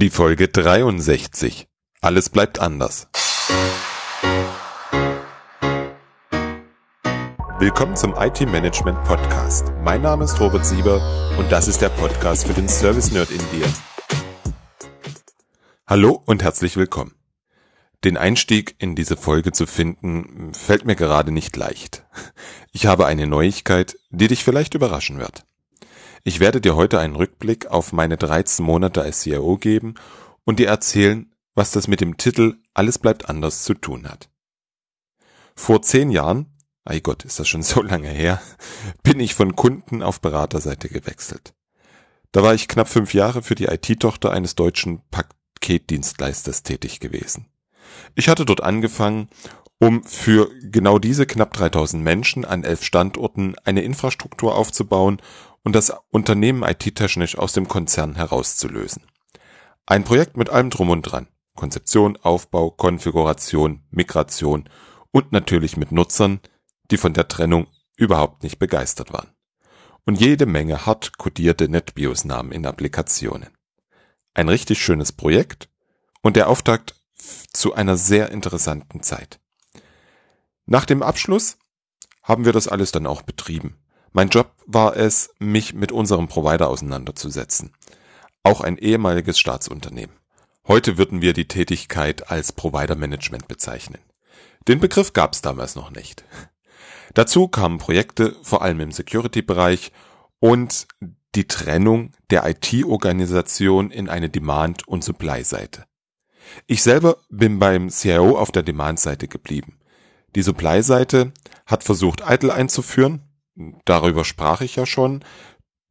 Die Folge 63. Alles bleibt anders. Willkommen zum IT Management Podcast. Mein Name ist Robert Sieber und das ist der Podcast für den Service Nerd in dir. Hallo und herzlich willkommen. Den Einstieg in diese Folge zu finden, fällt mir gerade nicht leicht. Ich habe eine Neuigkeit, die dich vielleicht überraschen wird. Ich werde dir heute einen Rückblick auf meine 13 Monate als CIO geben und dir erzählen, was das mit dem Titel Alles bleibt anders zu tun hat. Vor zehn Jahren, ei Gott, ist das schon so lange her, bin ich von Kunden auf Beraterseite gewechselt. Da war ich knapp fünf Jahre für die IT-Tochter eines deutschen Paketdienstleisters tätig gewesen. Ich hatte dort angefangen, um für genau diese knapp 3000 Menschen an elf Standorten eine Infrastruktur aufzubauen und das Unternehmen IT-technisch aus dem Konzern herauszulösen. Ein Projekt mit allem drum und dran. Konzeption, Aufbau, Konfiguration, Migration und natürlich mit Nutzern, die von der Trennung überhaupt nicht begeistert waren. Und jede Menge hart codierte NetBIOS-Namen in Applikationen. Ein richtig schönes Projekt und der Auftakt zu einer sehr interessanten Zeit. Nach dem Abschluss haben wir das alles dann auch betrieben. Mein Job war es, mich mit unserem Provider auseinanderzusetzen. Auch ein ehemaliges Staatsunternehmen. Heute würden wir die Tätigkeit als Provider Management bezeichnen. Den Begriff gab es damals noch nicht. Dazu kamen Projekte, vor allem im Security-Bereich und die Trennung der IT-Organisation in eine Demand- und Supply-Seite. Ich selber bin beim CIO auf der Demand-Seite geblieben. Die Supply-Seite hat versucht, ITIL einzuführen, darüber sprach ich ja schon.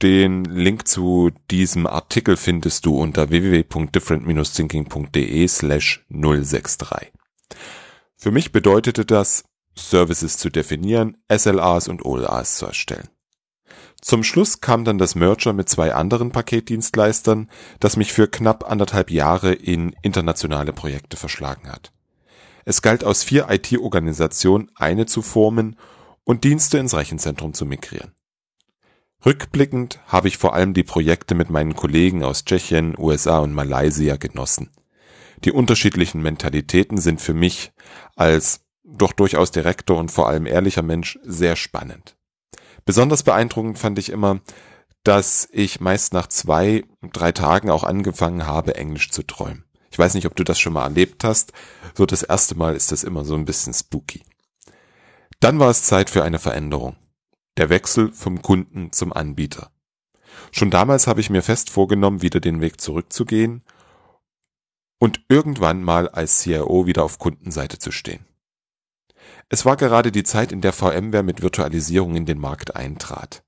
Den Link zu diesem Artikel findest du unter www.different-thinking.de slash 063. Für mich bedeutete das, Services zu definieren, SLAs und OLAs zu erstellen. Zum Schluss kam dann das Merger mit zwei anderen Paketdienstleistern, das mich für knapp anderthalb Jahre in internationale Projekte verschlagen hat. Es galt aus vier IT-Organisationen eine zu formen und Dienste ins Rechenzentrum zu migrieren. Rückblickend habe ich vor allem die Projekte mit meinen Kollegen aus Tschechien, USA und Malaysia genossen. Die unterschiedlichen Mentalitäten sind für mich als doch durchaus direkter und vor allem ehrlicher Mensch sehr spannend. Besonders beeindruckend fand ich immer, dass ich meist nach zwei, drei Tagen auch angefangen habe, Englisch zu träumen. Ich weiß nicht, ob du das schon mal erlebt hast. So das erste Mal ist das immer so ein bisschen spooky. Dann war es Zeit für eine Veränderung. Der Wechsel vom Kunden zum Anbieter. Schon damals habe ich mir fest vorgenommen, wieder den Weg zurückzugehen und irgendwann mal als CIO wieder auf Kundenseite zu stehen. Es war gerade die Zeit, in der VMware mit Virtualisierung in den Markt eintrat.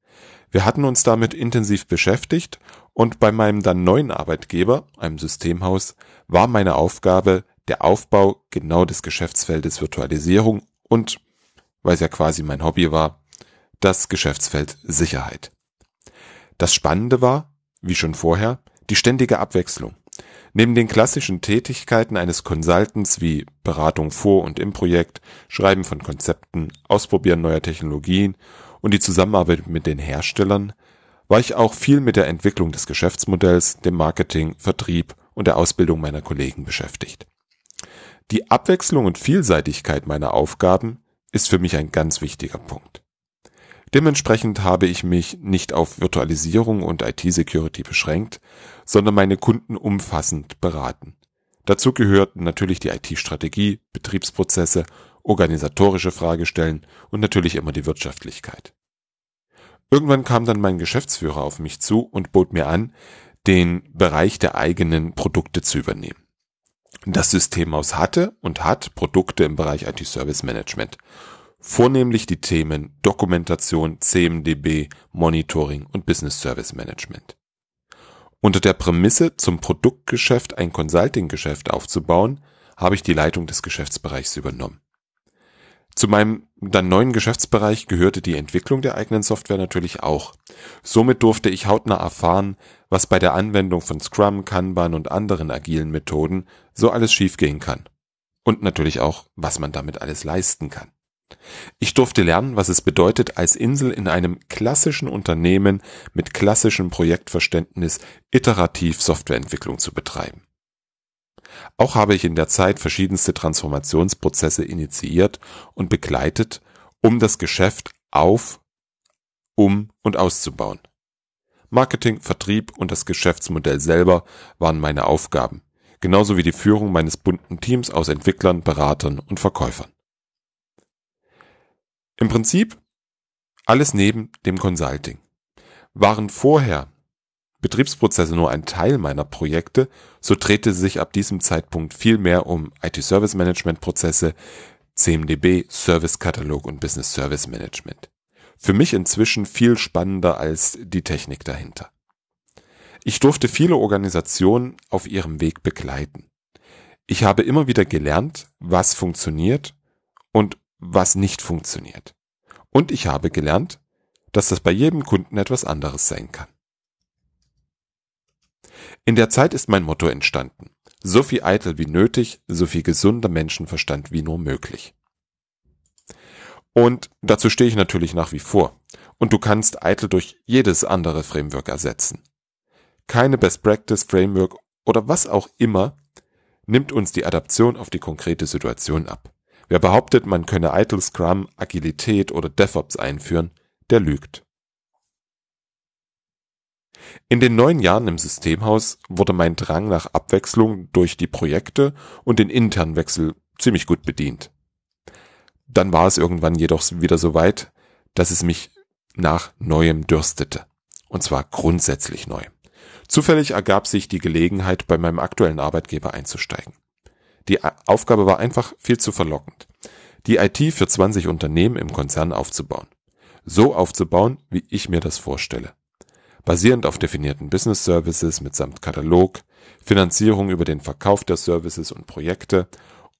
Wir hatten uns damit intensiv beschäftigt und bei meinem dann neuen Arbeitgeber, einem Systemhaus, war meine Aufgabe der Aufbau genau des Geschäftsfeldes Virtualisierung und weil es ja quasi mein Hobby war, das Geschäftsfeld Sicherheit. Das Spannende war, wie schon vorher, die ständige Abwechslung. Neben den klassischen Tätigkeiten eines Consultants wie Beratung vor und im Projekt, Schreiben von Konzepten, Ausprobieren neuer Technologien und die Zusammenarbeit mit den Herstellern, war ich auch viel mit der Entwicklung des Geschäftsmodells, dem Marketing, Vertrieb und der Ausbildung meiner Kollegen beschäftigt. Die Abwechslung und Vielseitigkeit meiner Aufgaben ist für mich ein ganz wichtiger Punkt. Dementsprechend habe ich mich nicht auf Virtualisierung und IT-Security beschränkt, sondern meine Kunden umfassend beraten. Dazu gehörten natürlich die IT-Strategie, Betriebsprozesse, organisatorische Fragestellen und natürlich immer die Wirtschaftlichkeit. Irgendwann kam dann mein Geschäftsführer auf mich zu und bot mir an, den Bereich der eigenen Produkte zu übernehmen. Das Systemhaus hatte und hat Produkte im Bereich IT-Service Management. Vornehmlich die Themen Dokumentation, CMDB, Monitoring und Business Service Management. Unter der Prämisse, zum Produktgeschäft ein Consulting-Geschäft aufzubauen, habe ich die Leitung des Geschäftsbereichs übernommen. Zu meinem dann neuen Geschäftsbereich gehörte die Entwicklung der eigenen Software natürlich auch. Somit durfte ich hautnah erfahren, was bei der Anwendung von Scrum, Kanban und anderen agilen Methoden so alles schiefgehen kann. Und natürlich auch, was man damit alles leisten kann. Ich durfte lernen, was es bedeutet, als Insel in einem klassischen Unternehmen mit klassischem Projektverständnis iterativ Softwareentwicklung zu betreiben. Auch habe ich in der Zeit verschiedenste Transformationsprozesse initiiert und begleitet, um das Geschäft auf, um und auszubauen. Marketing, Vertrieb und das Geschäftsmodell selber waren meine Aufgaben, genauso wie die Führung meines bunten Teams aus Entwicklern, Beratern und Verkäufern. Im Prinzip alles neben dem Consulting. Waren vorher Betriebsprozesse nur ein Teil meiner Projekte, so drehte sich ab diesem Zeitpunkt viel mehr um IT-Service Management Prozesse, CMDB, Service Katalog und Business Service Management. Für mich inzwischen viel spannender als die Technik dahinter. Ich durfte viele Organisationen auf ihrem Weg begleiten. Ich habe immer wieder gelernt, was funktioniert und was nicht funktioniert. Und ich habe gelernt, dass das bei jedem Kunden etwas anderes sein kann. In der Zeit ist mein Motto entstanden. So viel eitel wie nötig, so viel gesunder Menschenverstand wie nur möglich. Und dazu stehe ich natürlich nach wie vor. Und du kannst eitel durch jedes andere Framework ersetzen. Keine Best Practice Framework oder was auch immer nimmt uns die Adaption auf die konkrete Situation ab. Wer behauptet, man könne eitel Scrum, Agilität oder DevOps einführen, der lügt. In den neun Jahren im Systemhaus wurde mein Drang nach Abwechslung durch die Projekte und den internen Wechsel ziemlich gut bedient. Dann war es irgendwann jedoch wieder so weit, dass es mich nach Neuem dürstete. Und zwar grundsätzlich neu. Zufällig ergab sich die Gelegenheit, bei meinem aktuellen Arbeitgeber einzusteigen. Die Aufgabe war einfach viel zu verlockend. Die IT für 20 Unternehmen im Konzern aufzubauen. So aufzubauen, wie ich mir das vorstelle basierend auf definierten Business Services mitsamt Katalog, Finanzierung über den Verkauf der Services und Projekte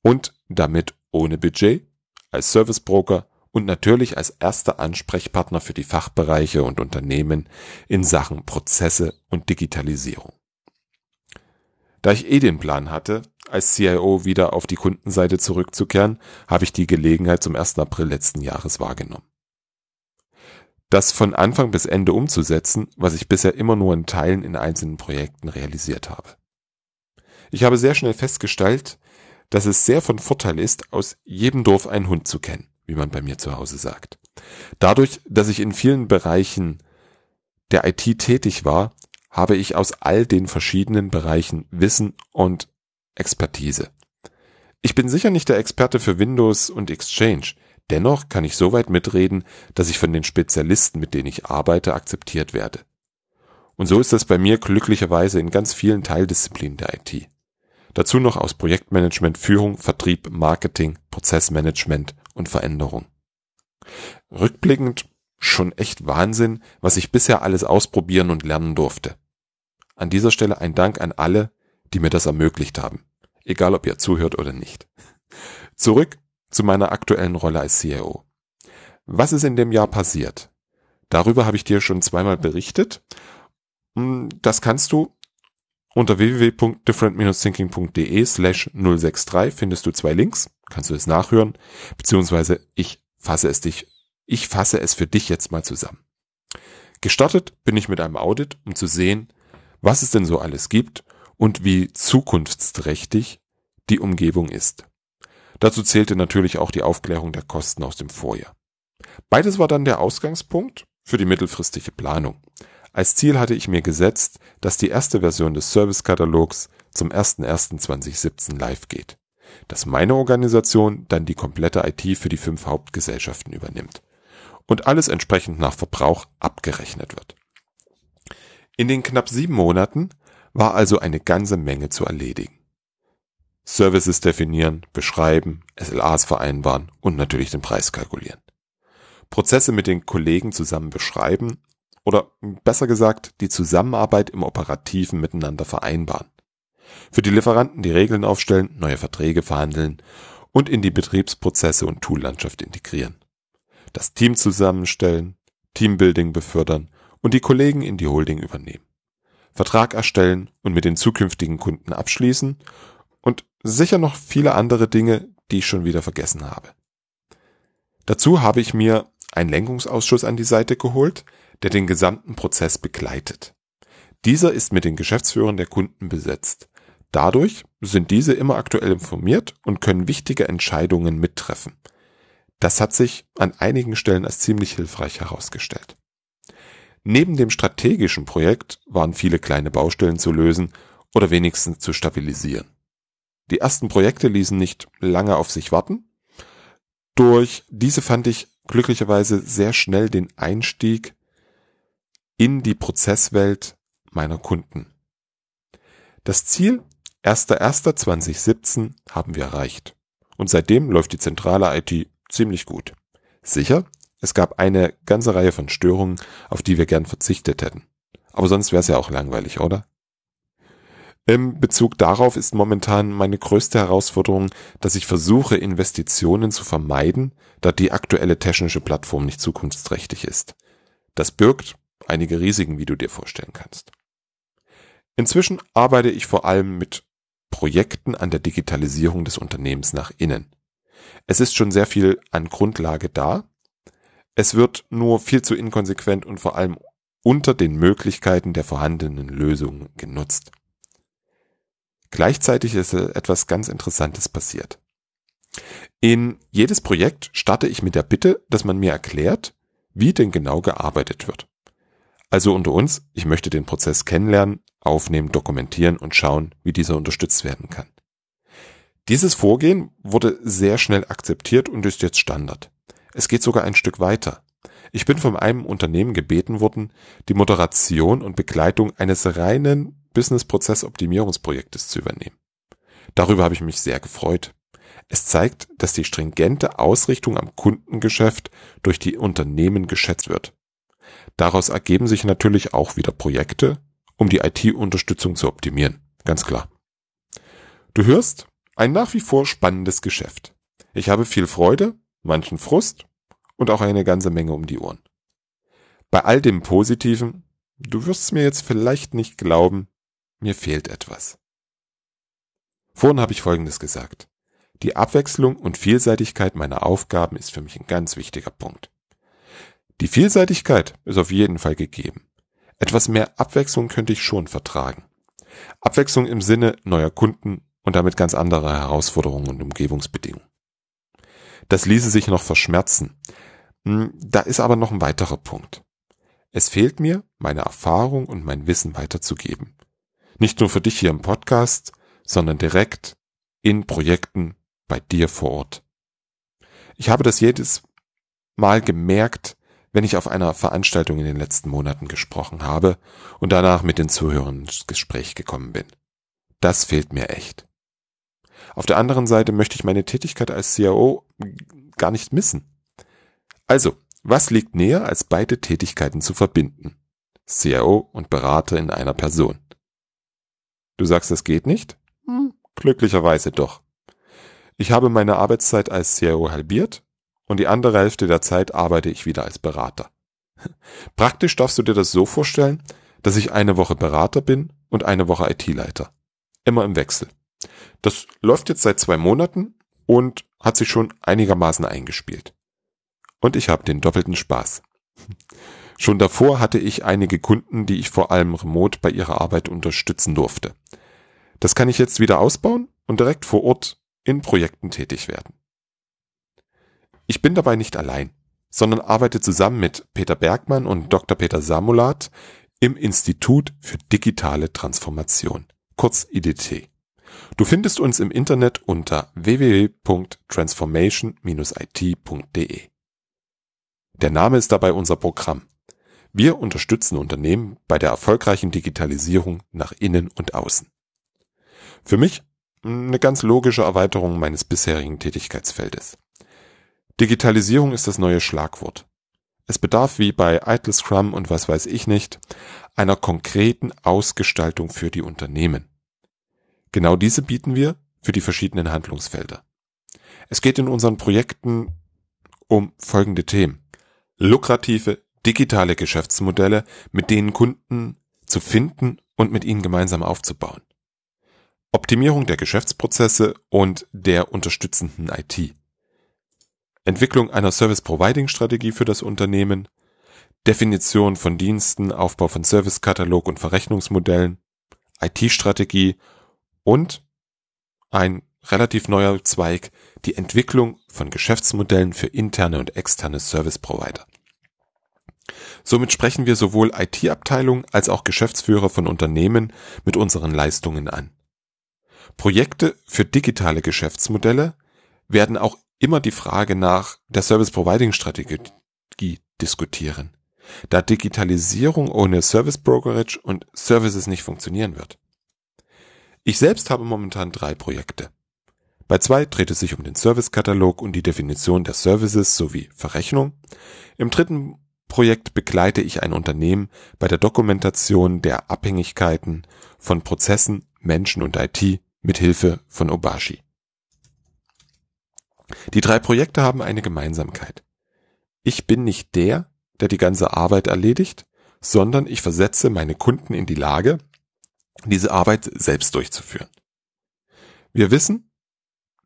und damit ohne Budget, als Service Broker und natürlich als erster Ansprechpartner für die Fachbereiche und Unternehmen in Sachen Prozesse und Digitalisierung. Da ich eh den Plan hatte, als CIO wieder auf die Kundenseite zurückzukehren, habe ich die Gelegenheit zum 1. April letzten Jahres wahrgenommen das von Anfang bis Ende umzusetzen, was ich bisher immer nur in Teilen in einzelnen Projekten realisiert habe. Ich habe sehr schnell festgestellt, dass es sehr von Vorteil ist, aus jedem Dorf einen Hund zu kennen, wie man bei mir zu Hause sagt. Dadurch, dass ich in vielen Bereichen der IT tätig war, habe ich aus all den verschiedenen Bereichen Wissen und Expertise. Ich bin sicher nicht der Experte für Windows und Exchange, Dennoch kann ich so weit mitreden, dass ich von den Spezialisten, mit denen ich arbeite, akzeptiert werde. Und so ist es bei mir glücklicherweise in ganz vielen Teildisziplinen der IT. Dazu noch aus Projektmanagement, Führung, Vertrieb, Marketing, Prozessmanagement und Veränderung. Rückblickend schon echt Wahnsinn, was ich bisher alles ausprobieren und lernen durfte. An dieser Stelle ein Dank an alle, die mir das ermöglicht haben. Egal ob ihr zuhört oder nicht. Zurück zu meiner aktuellen Rolle als CIO. Was ist in dem Jahr passiert? Darüber habe ich dir schon zweimal berichtet. Hm, das kannst du unter www.different-thinking.de slash 063 findest du zwei Links, kannst du es nachhören, beziehungsweise ich fasse es dich, ich fasse es für dich jetzt mal zusammen. Gestartet bin ich mit einem Audit, um zu sehen, was es denn so alles gibt und wie zukunftsträchtig die Umgebung ist. Dazu zählte natürlich auch die Aufklärung der Kosten aus dem Vorjahr. Beides war dann der Ausgangspunkt für die mittelfristige Planung. Als Ziel hatte ich mir gesetzt, dass die erste Version des Servicekatalogs zum 01.01.2017 live geht, dass meine Organisation dann die komplette IT für die fünf Hauptgesellschaften übernimmt und alles entsprechend nach Verbrauch abgerechnet wird. In den knapp sieben Monaten war also eine ganze Menge zu erledigen. Services definieren, beschreiben, SLAs vereinbaren und natürlich den Preis kalkulieren. Prozesse mit den Kollegen zusammen beschreiben oder besser gesagt die Zusammenarbeit im operativen miteinander vereinbaren. Für die Lieferanten die Regeln aufstellen, neue Verträge verhandeln und in die Betriebsprozesse und Toollandschaft integrieren. Das Team zusammenstellen, Teambuilding befördern und die Kollegen in die Holding übernehmen. Vertrag erstellen und mit den zukünftigen Kunden abschließen sicher noch viele andere Dinge, die ich schon wieder vergessen habe. Dazu habe ich mir einen Lenkungsausschuss an die Seite geholt, der den gesamten Prozess begleitet. Dieser ist mit den Geschäftsführern der Kunden besetzt. Dadurch sind diese immer aktuell informiert und können wichtige Entscheidungen mittreffen. Das hat sich an einigen Stellen als ziemlich hilfreich herausgestellt. Neben dem strategischen Projekt waren viele kleine Baustellen zu lösen oder wenigstens zu stabilisieren. Die ersten Projekte ließen nicht lange auf sich warten. Durch diese fand ich glücklicherweise sehr schnell den Einstieg in die Prozesswelt meiner Kunden. Das Ziel 1.1.2017 haben wir erreicht. Und seitdem läuft die zentrale IT ziemlich gut. Sicher, es gab eine ganze Reihe von Störungen, auf die wir gern verzichtet hätten. Aber sonst wäre es ja auch langweilig, oder? Im Bezug darauf ist momentan meine größte Herausforderung, dass ich versuche, Investitionen zu vermeiden, da die aktuelle technische Plattform nicht zukunftsträchtig ist. Das birgt einige Risiken, wie du dir vorstellen kannst. Inzwischen arbeite ich vor allem mit Projekten an der Digitalisierung des Unternehmens nach innen. Es ist schon sehr viel an Grundlage da. Es wird nur viel zu inkonsequent und vor allem unter den Möglichkeiten der vorhandenen Lösungen genutzt. Gleichzeitig ist etwas ganz Interessantes passiert. In jedes Projekt starte ich mit der Bitte, dass man mir erklärt, wie denn genau gearbeitet wird. Also unter uns, ich möchte den Prozess kennenlernen, aufnehmen, dokumentieren und schauen, wie dieser unterstützt werden kann. Dieses Vorgehen wurde sehr schnell akzeptiert und ist jetzt Standard. Es geht sogar ein Stück weiter. Ich bin von einem Unternehmen gebeten worden, die Moderation und Begleitung eines reinen Business-Prozess-Optimierungsprojektes zu übernehmen. Darüber habe ich mich sehr gefreut. Es zeigt, dass die stringente Ausrichtung am Kundengeschäft durch die Unternehmen geschätzt wird. Daraus ergeben sich natürlich auch wieder Projekte, um die IT-Unterstützung zu optimieren. Ganz klar. Du hörst, ein nach wie vor spannendes Geschäft. Ich habe viel Freude, manchen Frust und auch eine ganze Menge um die Ohren. Bei all dem Positiven, du wirst mir jetzt vielleicht nicht glauben, mir fehlt etwas. Vorhin habe ich Folgendes gesagt. Die Abwechslung und Vielseitigkeit meiner Aufgaben ist für mich ein ganz wichtiger Punkt. Die Vielseitigkeit ist auf jeden Fall gegeben. Etwas mehr Abwechslung könnte ich schon vertragen. Abwechslung im Sinne neuer Kunden und damit ganz andere Herausforderungen und Umgebungsbedingungen. Das ließe sich noch verschmerzen. Hm, da ist aber noch ein weiterer Punkt. Es fehlt mir, meine Erfahrung und mein Wissen weiterzugeben. Nicht nur für dich hier im Podcast, sondern direkt in Projekten bei dir vor Ort. Ich habe das jedes Mal gemerkt, wenn ich auf einer Veranstaltung in den letzten Monaten gesprochen habe und danach mit den Zuhörern ins Gespräch gekommen bin. Das fehlt mir echt. Auf der anderen Seite möchte ich meine Tätigkeit als CIO gar nicht missen. Also, was liegt näher, als beide Tätigkeiten zu verbinden? CIO und Berater in einer Person. Du sagst, das geht nicht? Hm, glücklicherweise doch. Ich habe meine Arbeitszeit als CIO halbiert und die andere Hälfte der Zeit arbeite ich wieder als Berater. Praktisch darfst du dir das so vorstellen, dass ich eine Woche Berater bin und eine Woche IT-Leiter. Immer im Wechsel. Das läuft jetzt seit zwei Monaten und hat sich schon einigermaßen eingespielt. Und ich habe den doppelten Spaß. Schon davor hatte ich einige Kunden, die ich vor allem remote bei ihrer Arbeit unterstützen durfte. Das kann ich jetzt wieder ausbauen und direkt vor Ort in Projekten tätig werden. Ich bin dabei nicht allein, sondern arbeite zusammen mit Peter Bergmann und Dr. Peter Samulat im Institut für digitale Transformation, kurz IDT. Du findest uns im Internet unter www.transformation-it.de. Der Name ist dabei unser Programm. Wir unterstützen Unternehmen bei der erfolgreichen Digitalisierung nach innen und außen. Für mich eine ganz logische Erweiterung meines bisherigen Tätigkeitsfeldes. Digitalisierung ist das neue Schlagwort. Es bedarf wie bei Idle Scrum und was weiß ich nicht einer konkreten Ausgestaltung für die Unternehmen. Genau diese bieten wir für die verschiedenen Handlungsfelder. Es geht in unseren Projekten um folgende Themen. Lukrative digitale Geschäftsmodelle, mit denen Kunden zu finden und mit ihnen gemeinsam aufzubauen. Optimierung der Geschäftsprozesse und der unterstützenden IT. Entwicklung einer Service-Providing-Strategie für das Unternehmen, Definition von Diensten, Aufbau von Servicekatalog und Verrechnungsmodellen, IT-Strategie und ein relativ neuer Zweig, die Entwicklung von Geschäftsmodellen für interne und externe Service Provider. Somit sprechen wir sowohl IT-Abteilung als auch Geschäftsführer von Unternehmen mit unseren Leistungen an. Projekte für digitale Geschäftsmodelle werden auch immer die Frage nach der Service Providing Strategie diskutieren, da Digitalisierung ohne Service Brokerage und Services nicht funktionieren wird. Ich selbst habe momentan drei Projekte. Bei zwei dreht es sich um den Servicekatalog und die Definition der Services sowie Verrechnung. Im dritten Projekt begleite ich ein Unternehmen bei der Dokumentation der Abhängigkeiten von Prozessen, Menschen und IT mit Hilfe von Obashi. Die drei Projekte haben eine Gemeinsamkeit. Ich bin nicht der, der die ganze Arbeit erledigt, sondern ich versetze meine Kunden in die Lage, diese Arbeit selbst durchzuführen. Wir wissen,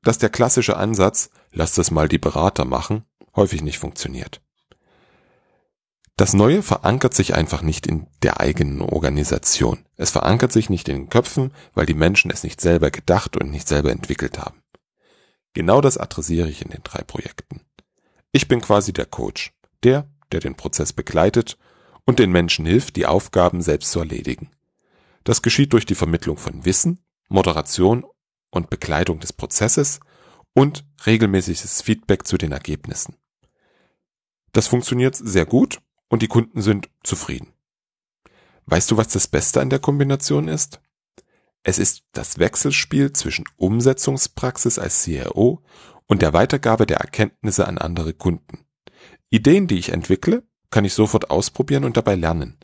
dass der klassische Ansatz, lass das mal die Berater machen, häufig nicht funktioniert. Das Neue verankert sich einfach nicht in der eigenen Organisation. Es verankert sich nicht in den Köpfen, weil die Menschen es nicht selber gedacht und nicht selber entwickelt haben. Genau das adressiere ich in den drei Projekten. Ich bin quasi der Coach, der, der den Prozess begleitet und den Menschen hilft, die Aufgaben selbst zu erledigen. Das geschieht durch die Vermittlung von Wissen, Moderation und Begleitung des Prozesses und regelmäßiges Feedback zu den Ergebnissen. Das funktioniert sehr gut und die Kunden sind zufrieden. Weißt du, was das Beste an der Kombination ist? Es ist das Wechselspiel zwischen Umsetzungspraxis als CRO und der Weitergabe der Erkenntnisse an andere Kunden. Ideen, die ich entwickle, kann ich sofort ausprobieren und dabei lernen.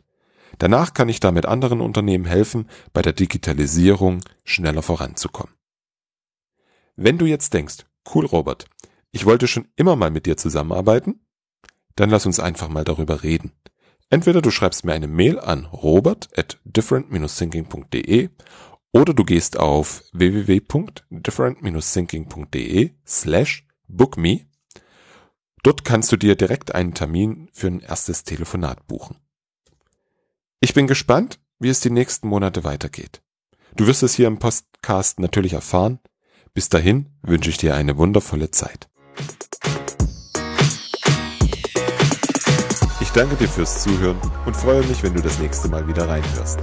Danach kann ich damit anderen Unternehmen helfen, bei der Digitalisierung schneller voranzukommen. Wenn du jetzt denkst, cool Robert, ich wollte schon immer mal mit dir zusammenarbeiten, dann lass uns einfach mal darüber reden. Entweder du schreibst mir eine Mail an robert at different-thinking.de oder du gehst auf www.different-thinking.de slash bookme. Dort kannst du dir direkt einen Termin für ein erstes Telefonat buchen. Ich bin gespannt, wie es die nächsten Monate weitergeht. Du wirst es hier im Podcast natürlich erfahren. Bis dahin wünsche ich dir eine wundervolle Zeit. Ich danke dir fürs Zuhören und freue mich, wenn du das nächste Mal wieder reinhörst.